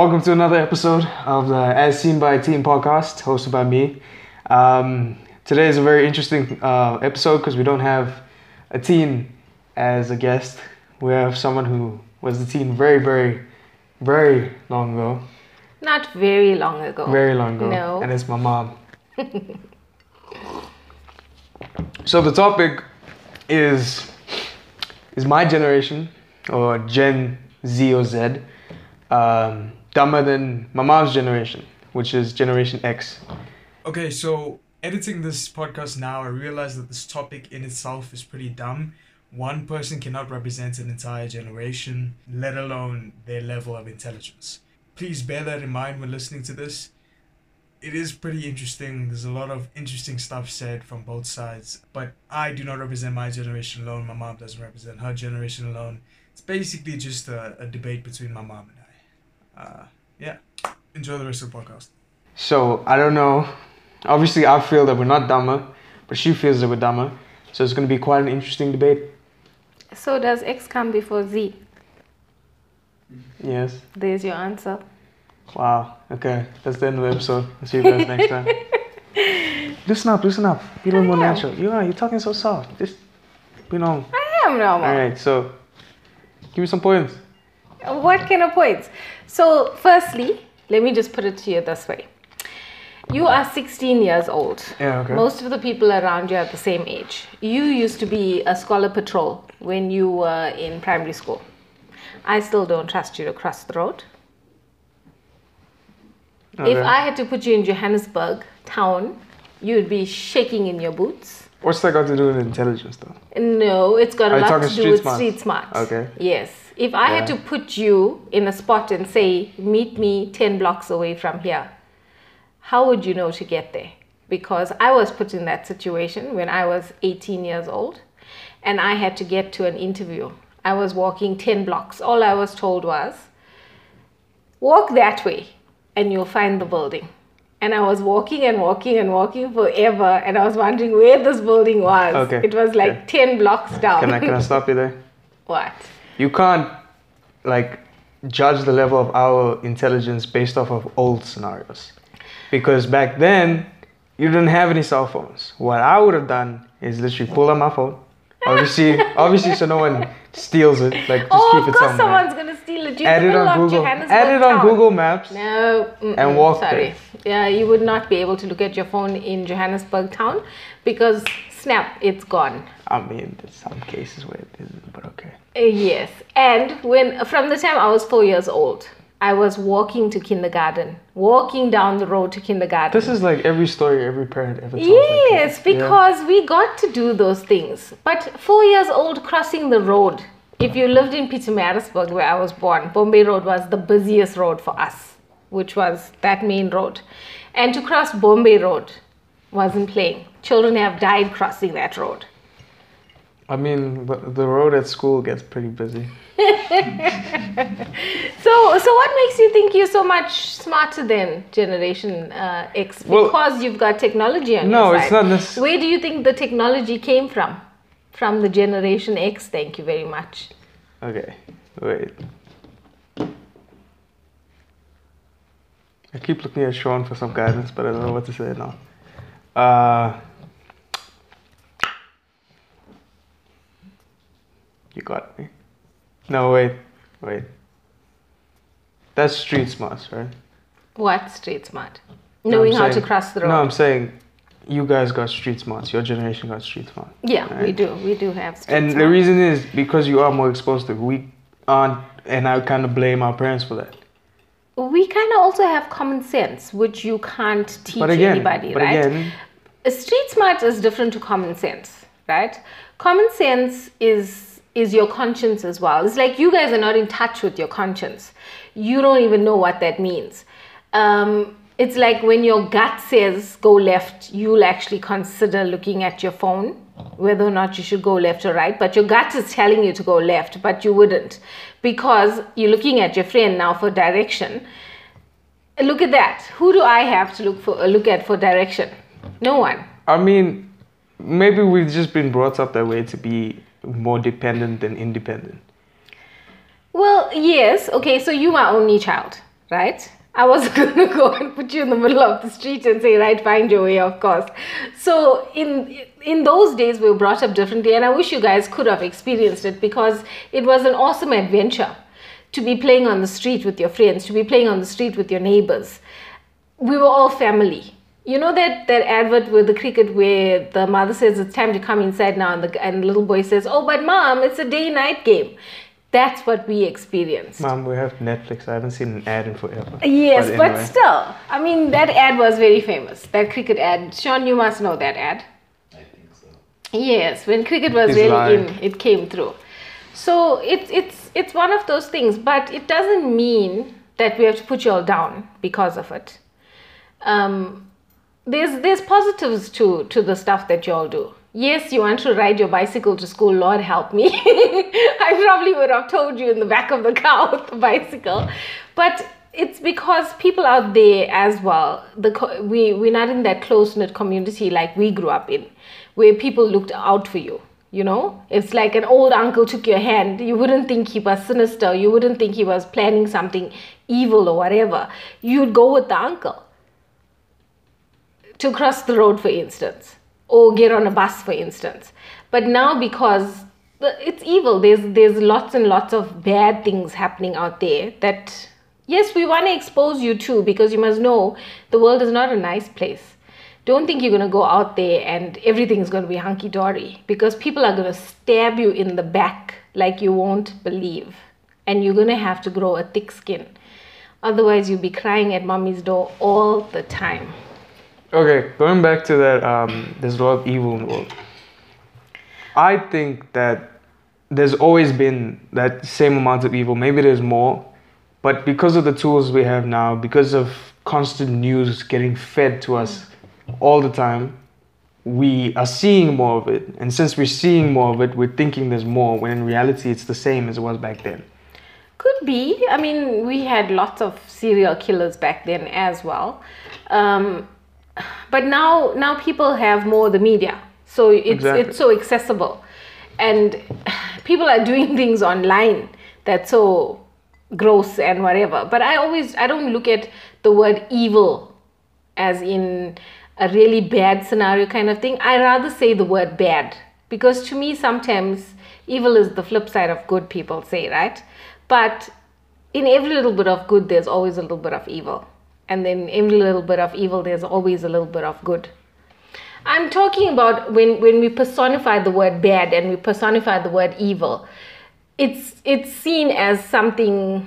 welcome to another episode of the As Seen by a Teen podcast, hosted by me. Um, today is a very interesting uh, episode because we don't have a teen as a guest. We have someone who was the teen very, very, very long ago. Not very long ago. Very long ago. No. And it's my mom. so the topic is is my generation or Gen Z or Z um, dumber than my mom's generation, which is Generation X. Okay, so editing this podcast now, I realize that this topic in itself is pretty dumb. One person cannot represent an entire generation, let alone their level of intelligence. Please bear that in mind when listening to this. It is pretty interesting. There's a lot of interesting stuff said from both sides, but I do not represent my generation alone. My mom doesn't represent her generation alone. It's basically just a, a debate between my mom and. Uh, yeah, enjoy the rest of the podcast. So I don't know. Obviously, I feel that we're not dumber, but she feels that we're dumber. So it's going to be quite an interesting debate. So does X come before Z? Yes. There's your answer. Wow. Okay. That's the end of the episode. I'll see you guys next time. listen up. Listen up. Be a little more am. natural. You are. You're talking so soft. Just, be normal. I am normal. All right. So, give me some points. What kind of points? So, firstly, let me just put it to you this way. You are 16 years old. Yeah, okay. Most of the people around you are the same age. You used to be a scholar patrol when you were in primary school. I still don't trust you to cross the road. Okay. If I had to put you in Johannesburg town, you'd be shaking in your boots. What's that got to do with intelligence, though? No, it's got a lot to do with smart? street smart. Okay. Yes. If I had to put you in a spot and say, meet me 10 blocks away from here, how would you know to get there? Because I was put in that situation when I was 18 years old and I had to get to an interview. I was walking 10 blocks. All I was told was, walk that way and you'll find the building. And I was walking and walking and walking forever, and I was wondering where this building was. Okay, It was like okay. 10 blocks down. Can I, can I stop you there? what? You can't, like, judge the level of our intelligence based off of old scenarios. Because back then, you didn't have any cell phones. What I would have done is literally pull out my phone. Obviously, obviously, so no one steals it. Like, just oh, keep of it course somewhere. someone's gonna steal it. You're Add it on of Google. Add it on town. Google Maps. No, And walk sorry. there. Yeah, you would not be able to look at your phone in Johannesburg town because snap, it's gone. I mean, there's some cases where it isn't, but okay. Uh, yes, and when from the time I was four years old, I was walking to kindergarten, walking down the road to kindergarten. This is like every story every parent ever tells. Yes, kids. Yeah. because we got to do those things. But four years old crossing the road, if you lived in Pietermaritzburg where I was born, Bombay Road was the busiest road for us, which was that main road. And to cross Bombay Road wasn't playing. Children have died crossing that road. I mean, the, the road at school gets pretty busy. So, so what makes you think you're so much smarter than Generation uh, X? Well- Because you've got technology on No, your it's side. not necess- Where do you think the technology came from? From the Generation X. Thank you very much. Okay, wait. I keep looking at Sean for some guidance, but I don't know what to say now. Uh, you got me. No, wait, wait. That's street smarts, right? What street smart? Knowing I'm how to cross the road. No, I'm saying you guys got street smarts. Your generation got street smart. yeah, we do. We do have street And the reason is because you are more exposed to. We aren't, and I kind of blame our parents for that. we kind of also have common sense, which you can't teach But again, anybody, but right? again, street smart is different to common sense, right? Common sense is is your conscience as well. It's like you guys are not in touch with your conscience. You don't even know what that means. Um, it's like when your gut says go left, you'll actually consider looking at your phone whether or not you should go left or right. But your gut is telling you to go left, but you wouldn't because you're looking at your friend now for direction. Look at that. Who do I have to look for? Look at for direction? No one. I mean, maybe we've just been brought up that way to be more dependent than independent. Well, yes. Okay, so you are only child. right? I wasn't going to go and put you in the middle of the street and say, right, find your way, of course. So in in those days, we were brought up differently, and I wish you guys could have experienced it because it was an awesome adventure to be playing on the street with your friends, to be playing on the street with your neighbors. We were all family. You know that that advert with the cricket where the mother says it's time to come inside now, and the and the little boy says, "Oh, but mom, it's a day night game." That's what we experienced. Mom, we have Netflix. I haven't seen an ad in forever. Yes, but, anyway. still, I mean, that ad was very famous. That cricket ad. Sean, you must know that ad. I think so. Yes, when cricket was He's really lying. in, it came through. So it's it's it's one of those things, but it doesn't mean that we have to put you all down because of it. Um, there's there's positives to to the stuff that you all do. Yes, you want to ride your bicycle to school. Lord help me. I probably would have told you in the back of the car with the bicycle, but it's because people out there as well. The we we're not in that close knit community like we grew up in, where people looked out for you. You know, it's like an old uncle took your hand. You wouldn't think he was sinister. You wouldn't think he was planning something evil or whatever. You'd go with the uncle to cross the road, for instance, or get on a bus, for instance. But now, because it's evil, there's there's lots and lots of bad things happening out there. That yes, we want to expose you to because you must know the world is not a nice place. Don't think you're gonna go out there and everything's gonna be hunky dory because people are gonna stab you in the back like you won't believe, and you're gonna have to grow a thick skin. Otherwise, you'll be crying at mommy's door all the time. Okay, going back to that, um, there's a lot of evil in the world. I think that there's always been that same amount of evil. Maybe there's more, but because of the tools we have now, because of constant news getting fed to us all the time, we are seeing more of it. And since we're seeing more of it, we're thinking there's more, when in reality it's the same as it was back then. Could be. I mean, we had lots of serial killers back then as well. Um, but now, now people have more the media, so it's Exactly. it's so accessible, and people are doing things online that's so gross and whatever. But I always I don't look at the word evil as in a really bad scenario kind of thing. I rather say the word bad because to me sometimes evil is the flip side of good. People say right, but in every little bit of good, there's always a little bit of evil, and then every little bit of evil, there's always a little bit of good. I'm talking about when when we personify the word bad and we personify the word evil, it's it's seen as something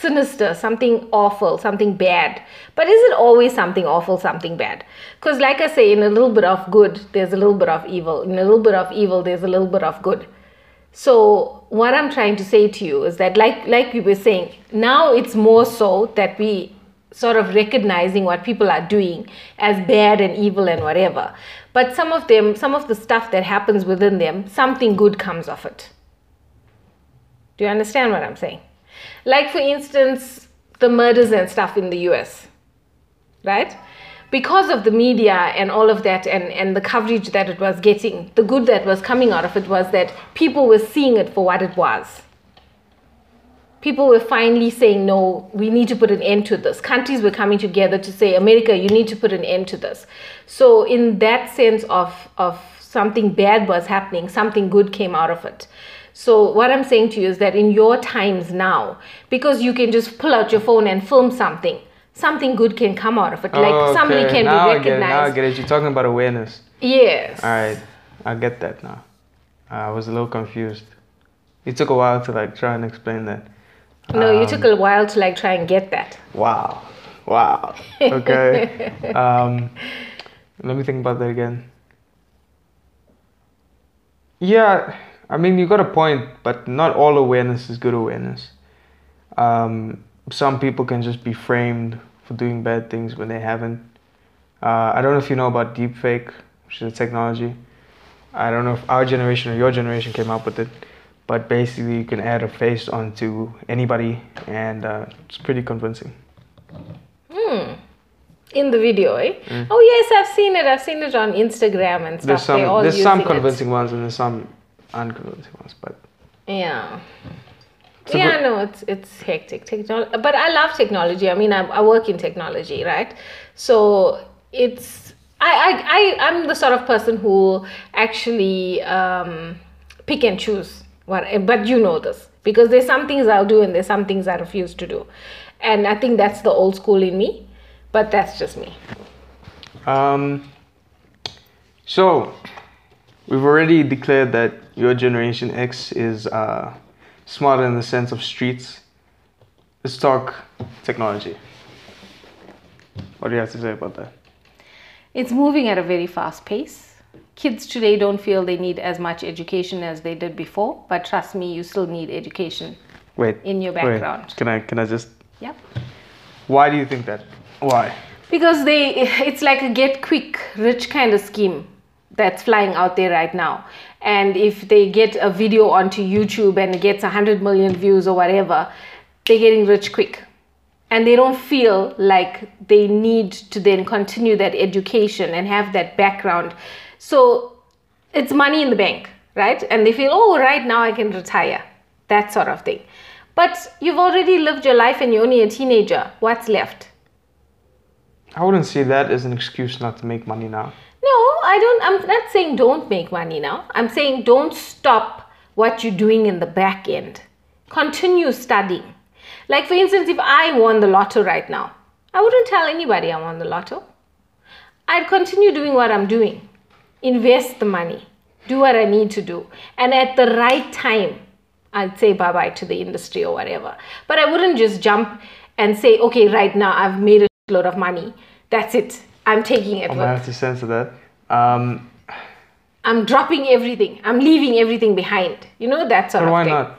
sinister, something awful, something bad. But is it always something awful, something bad? Because, like I say, in a little bit of good, there's a little bit of evil. In a little bit of evil, there's a little bit of good. So, what I'm trying to say to you is that, like like we were saying, now it's more so that we sort of recognizing what people are doing as bad and evil and whatever. But some of them, some of the stuff that happens within them, something good comes of it. Do you understand what I'm saying? Like, for instance, the murders and stuff in the US, right? Because of the media and all of that and, and the coverage that it was getting, the good that was coming out of it was that people were seeing it for what it was. People were finally saying, no, we need to put an end to this. Countries were coming together to say, America, you need to put an end to this. So, in that sense of, of something bad was happening, something good came out of it. So, what I'm saying to you is that in your times now, because you can just pull out your phone and film something, something good can come out of it. Like oh, somebody Okay, can now be I get it. Now I recognized. get it. You're talking about awareness. Yes. All right, I get that now. I was a little confused. It took a while to like try and explain that. No, you Um, took a while to like try and get that. Wow, wow. Okay. um, let me think about that again. Yeah, I mean you got a point, but not all awareness is good awareness. Um, some people can just be framed for doing bad things when they haven't. Uh, I don't know if you know about deepfake, which is a technology. I don't know if our generation or your generation came up with it, but basically you can add a face onto anybody, and uh, it's pretty convincing. Hmm. In the video, eh? Oh yes, I've seen it. I've seen it on Instagram and stuff. Mm. There's some They're all there's some using it. convincing ones and there's some unconvincing ones, but Yeah. A yeah, no, it's it's hectic. Technology, but I love technology. I mean, I, I work in technology, right? So it's I I I I'm the sort of person who actually um, pick and choose. What, but you know this because there's some things I'll do and there's some things I refuse to do, and I think that's the old school in me. But that's just me. Um, so, we've already declared that your generation X is uh, smarter in the sense of streets. Let's talk technology. What do you have to say about that? It's moving at a very fast pace. Kids today don't feel they need as much education as they did before, but trust me, you still need education Wait. in your wait, background. Can I can I just? Yep. Why do you think that? Why? Because they it's like a get quick rich kind of scheme that's flying out there right now. And if they get a video onto YouTube and it gets 100 million views or whatever, they're getting rich quick. And they don't feel like they need to then continue that education and have that background. So it's money in the bank, right? And they feel, oh, right now I can retire, that sort of thing. But you've already lived your life and you're only a teenager. What's left? I wouldn't see that as an excuse not to make money now. No, I don't. I'm not saying don't make money now. I'm saying don't stop what you're doing in the back end. Continue studying. Like, for instance, if I won the lotto right now, I wouldn't tell anybody I won the lotto. I'd continue doing what I'm doing, invest the money, do what I need to do. And at the right time, I'd say bye bye to the industry or whatever. But I wouldn't just jump and say, okay, right now I've made a load of money. That's it. I'm taking it with gonna have to censor that. Um, I'm dropping everything. I'm leaving everything behind. You know that sort but of why thing. not?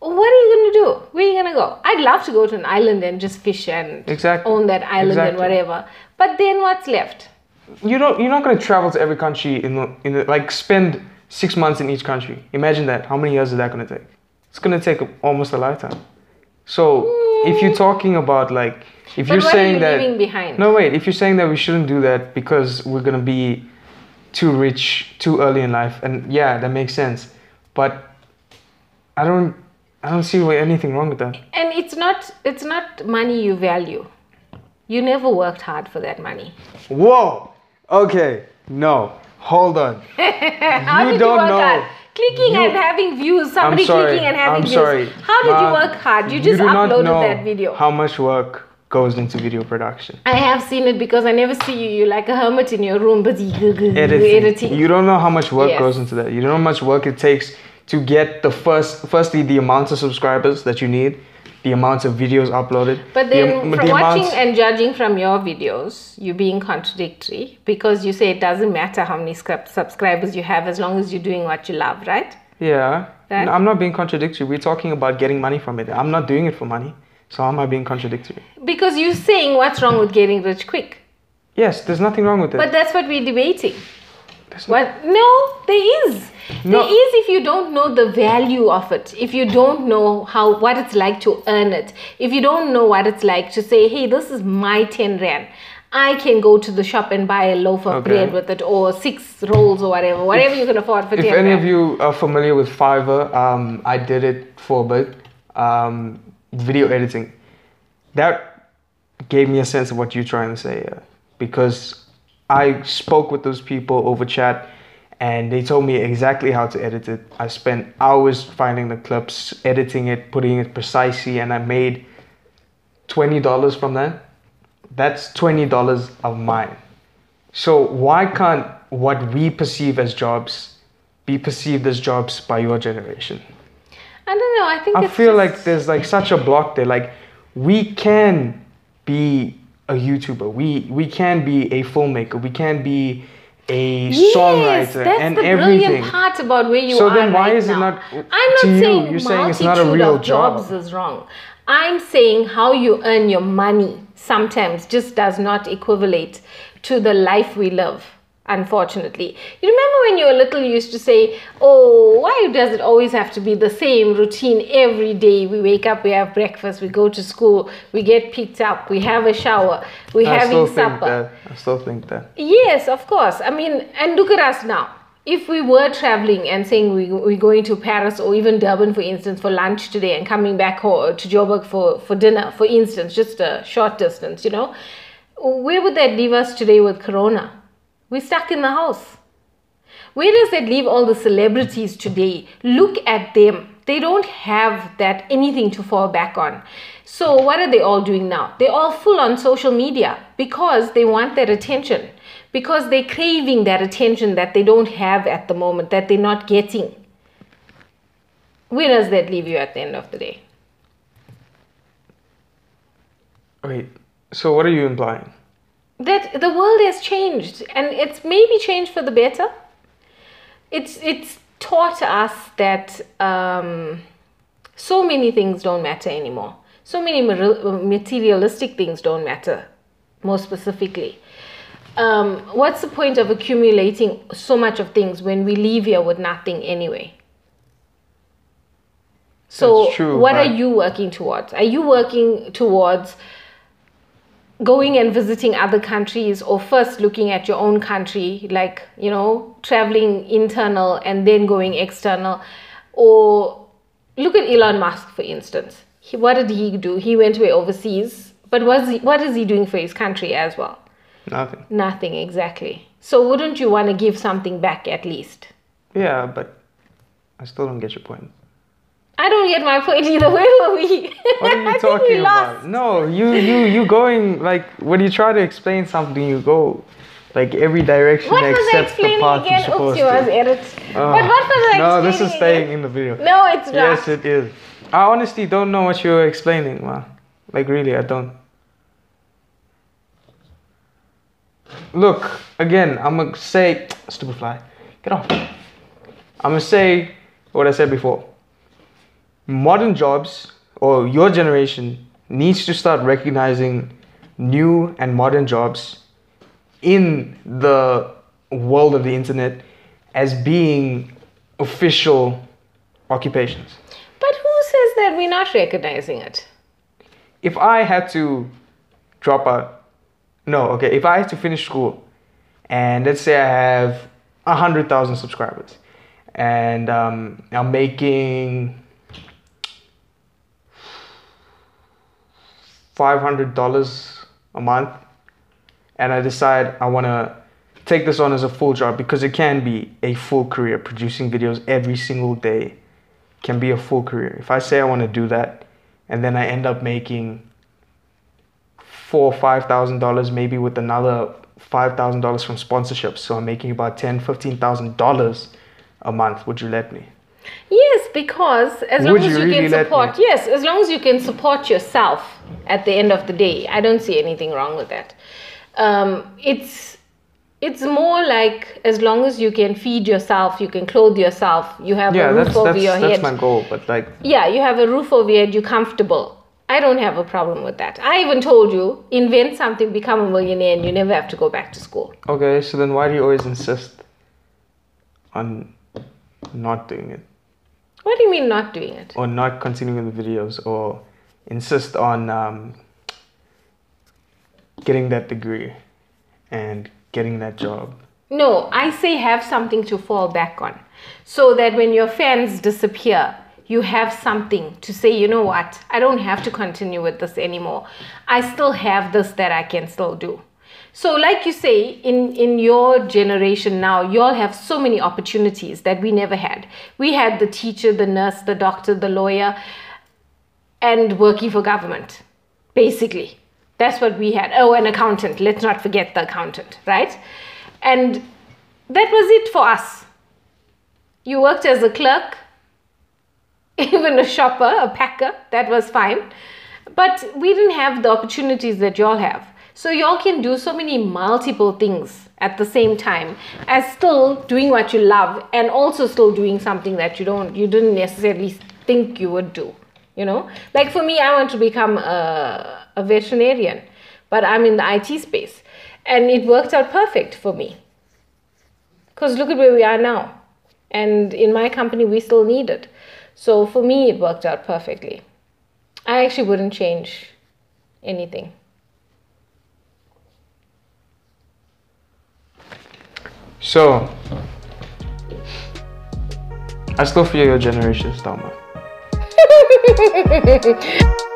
What are you gonna do? Where are you gonna go? I'd love to go to an island and just fish and Exactly. own that island and whatever. But then what's left? You don't. You're not gonna travel to every country in the in the, like spend six months in each country. Imagine that. How many years is that gonna take? It's gonna take almost a lifetime. So if you're talking about like, if But you're saying you that leaving behind? no wait, if you're saying that we shouldn't do that because we're gonna be too rich too early in life, and yeah, that makes sense. But I don't. I don't see anything wrong with that. And it's not it's not money you value. You never worked hard for that money. Whoa. Okay. No. Hold on. How You did don't you work know. hard? Clicking You- and having views, somebody sorry. clicking and having I'm views. sorry. How did you work hard? You just you do not uploaded know that video. How much work goes into video production? I have seen it because I never see you. You're like a hermit in your room, but. Editing. editing. You don't know how much work Yes. goes into that. You don't know how much work it takes to get the first, firstly, the amount of subscribers that you need, the amounts of videos uploaded. But then, am- from the watching amounts- and judging from your videos, you're being contradictory because you say it doesn't matter how many subscribers you have as long as you're doing what you love, right? Yeah. Right? No, I'm not being contradictory. We're talking about getting money from it. I'm not doing it for money. So how am I being contradictory? Because you're saying what's wrong with getting rich quick. Yes, there's nothing wrong with it. But that's what we're debating. There's What? No, there is. No. There is if you don't know the value of it. If you don't know how what it's like to earn it. If you don't know what it's like to say, "Hey, this is my 10 rand. I can go to the shop and buy a loaf of Okay. bread with it or six rolls or whatever, whatever you can afford for dinner. If any rand." of you are familiar with Fiverr, um, I did it for a bit. Um, video editing. That gave me a sense of what you're trying to say, uh, because I spoke with those people over chat, and they told me exactly how to edit it. I spent hours finding the clips, editing it, putting it precisely, and I made twenty dollars from that. That's twenty dollars of mine. So why can't what we perceive as jobs be perceived as jobs by your generation? I don't know. I think I feel just- like there's like such a block there. Like we can be a YouTuber. We we can be a filmmaker. We can be a Yes, songwriter that's and the everything. brilliant part about where you So are So then why right is it not- I'm not you, saying you're saying it's not a real of jobs is wrong. I'm saying how you earn your money sometimes just does not equivalate to the life we live. Unfortunately, you remember when you were little, you used to say, "Oh, why does it always have to be the same routine every day? We wake up, we have breakfast, we go to school, we get picked up, we have a shower, we I having still think supper." that. I still think that. Yes, of course. I mean, and look at us now. if we were traveling and saying we, we're going to Paris or even Durban, for instance, for lunch today and coming back ho- to Joburg for, for dinner, for instance, just a short distance, you know, where would that leave us today with Corona? We're stuck in the house. Where does that leave all the celebrities today? Look at them. They don't have that anything to fall back on. So, what are they all doing now? They're all full on social media because they want that attention, because they're craving that attention that they don't have at the moment, that they're not getting. Where does that leave you at the end of the day? Wait, so what are you implying? That the world has changed and it's maybe changed for the better. It's it's taught us that um, so many things don't matter anymore. So many materialistic things don't matter, more specifically. Um, what's the point of accumulating so much of things when we leave here with nothing anyway? So, true, what are you working towards? Are you working towards going and visiting other countries or first looking at your own country like you know traveling internal and then going external. Or look at Elon Musk for instance. He, what did he do? He went away overseas but was he, what is he doing for his country as well? Nothing. nothing exactly. So wouldn't you want to give something back at least? Yeah, but I still don't get your point. I don't get my point either. Where were we? What are you talking we lost. about? No, you you you going like when you try to explain something, you go like every direction What except the path you're again? Oops, supposed you was to. edit. Ah, but what was I no, this is staying again? in the video. No, it's not. Yes, it is. I honestly don't know what you're explaining, man. Like really, I don't. Look, again, I'm gonna say, stupid fly, get off. I'm gonna say what I said before. Modern jobs, or your generation, needs to start recognizing new and modern jobs in the world of the internet as being official occupations. But who says that we're not recognizing it? If I had to drop out, no, okay, if I had to finish school and let's say I have 100,000 subscribers and um, I'm making $500 a month and I decide I want to take this on as a full job because it can be a full career. Producing videos every single day can be a full career. If I say I want to do that and then I end up making four or five thousand dollars maybe with another five thousand dollars from sponsorships so i'm making about ten fifteen thousand dollars a month would you let me? Yes, because as long Would as you you really can support, yes, as long as you can support yourself at the end of the day, I don't see anything wrong with that. Um, it's it's more like as long as you can feed yourself, you can clothe yourself, you have yeah a roof that's over that's, your that's head. my goal but like yeah, you have a roof over your head, you're comfortable. I don't have a problem with that. I even told you, invent something, become a millionaire, and you never have to go back to school. okay so then why do you always insist on not doing it What do you mean not doing it? or not continuing the videos or insist on um, getting that degree and getting that job No, I say have something to fall back on. So that when your fans disappear, you have something to say, you know what, I don't have to continue with this anymore. I still have this that I can still do. So, like you say, in, in your generation now, you all have so many opportunities that we never had. We had the teacher, the nurse, the doctor, the lawyer, and working for government, basically. That's what we had. Oh, an accountant. Let's not forget the accountant, right? And that was it for us. You worked as a clerk, even a shopper, a packer, that was fine. But we didn't have the opportunities that y'all have. So y'all can do so many multiple things at the same time as still doing what you love and also still doing something that you don't you didn't necessarily think you would do. You know? Like for me, I want to become a, a veterinarian, but I'm in the IT space. And it worked out perfect for me. Because look at where we are now. And in my company, we still need it. So for me, it worked out perfectly. I actually wouldn't change anything. So, I still feel your generation is dumber.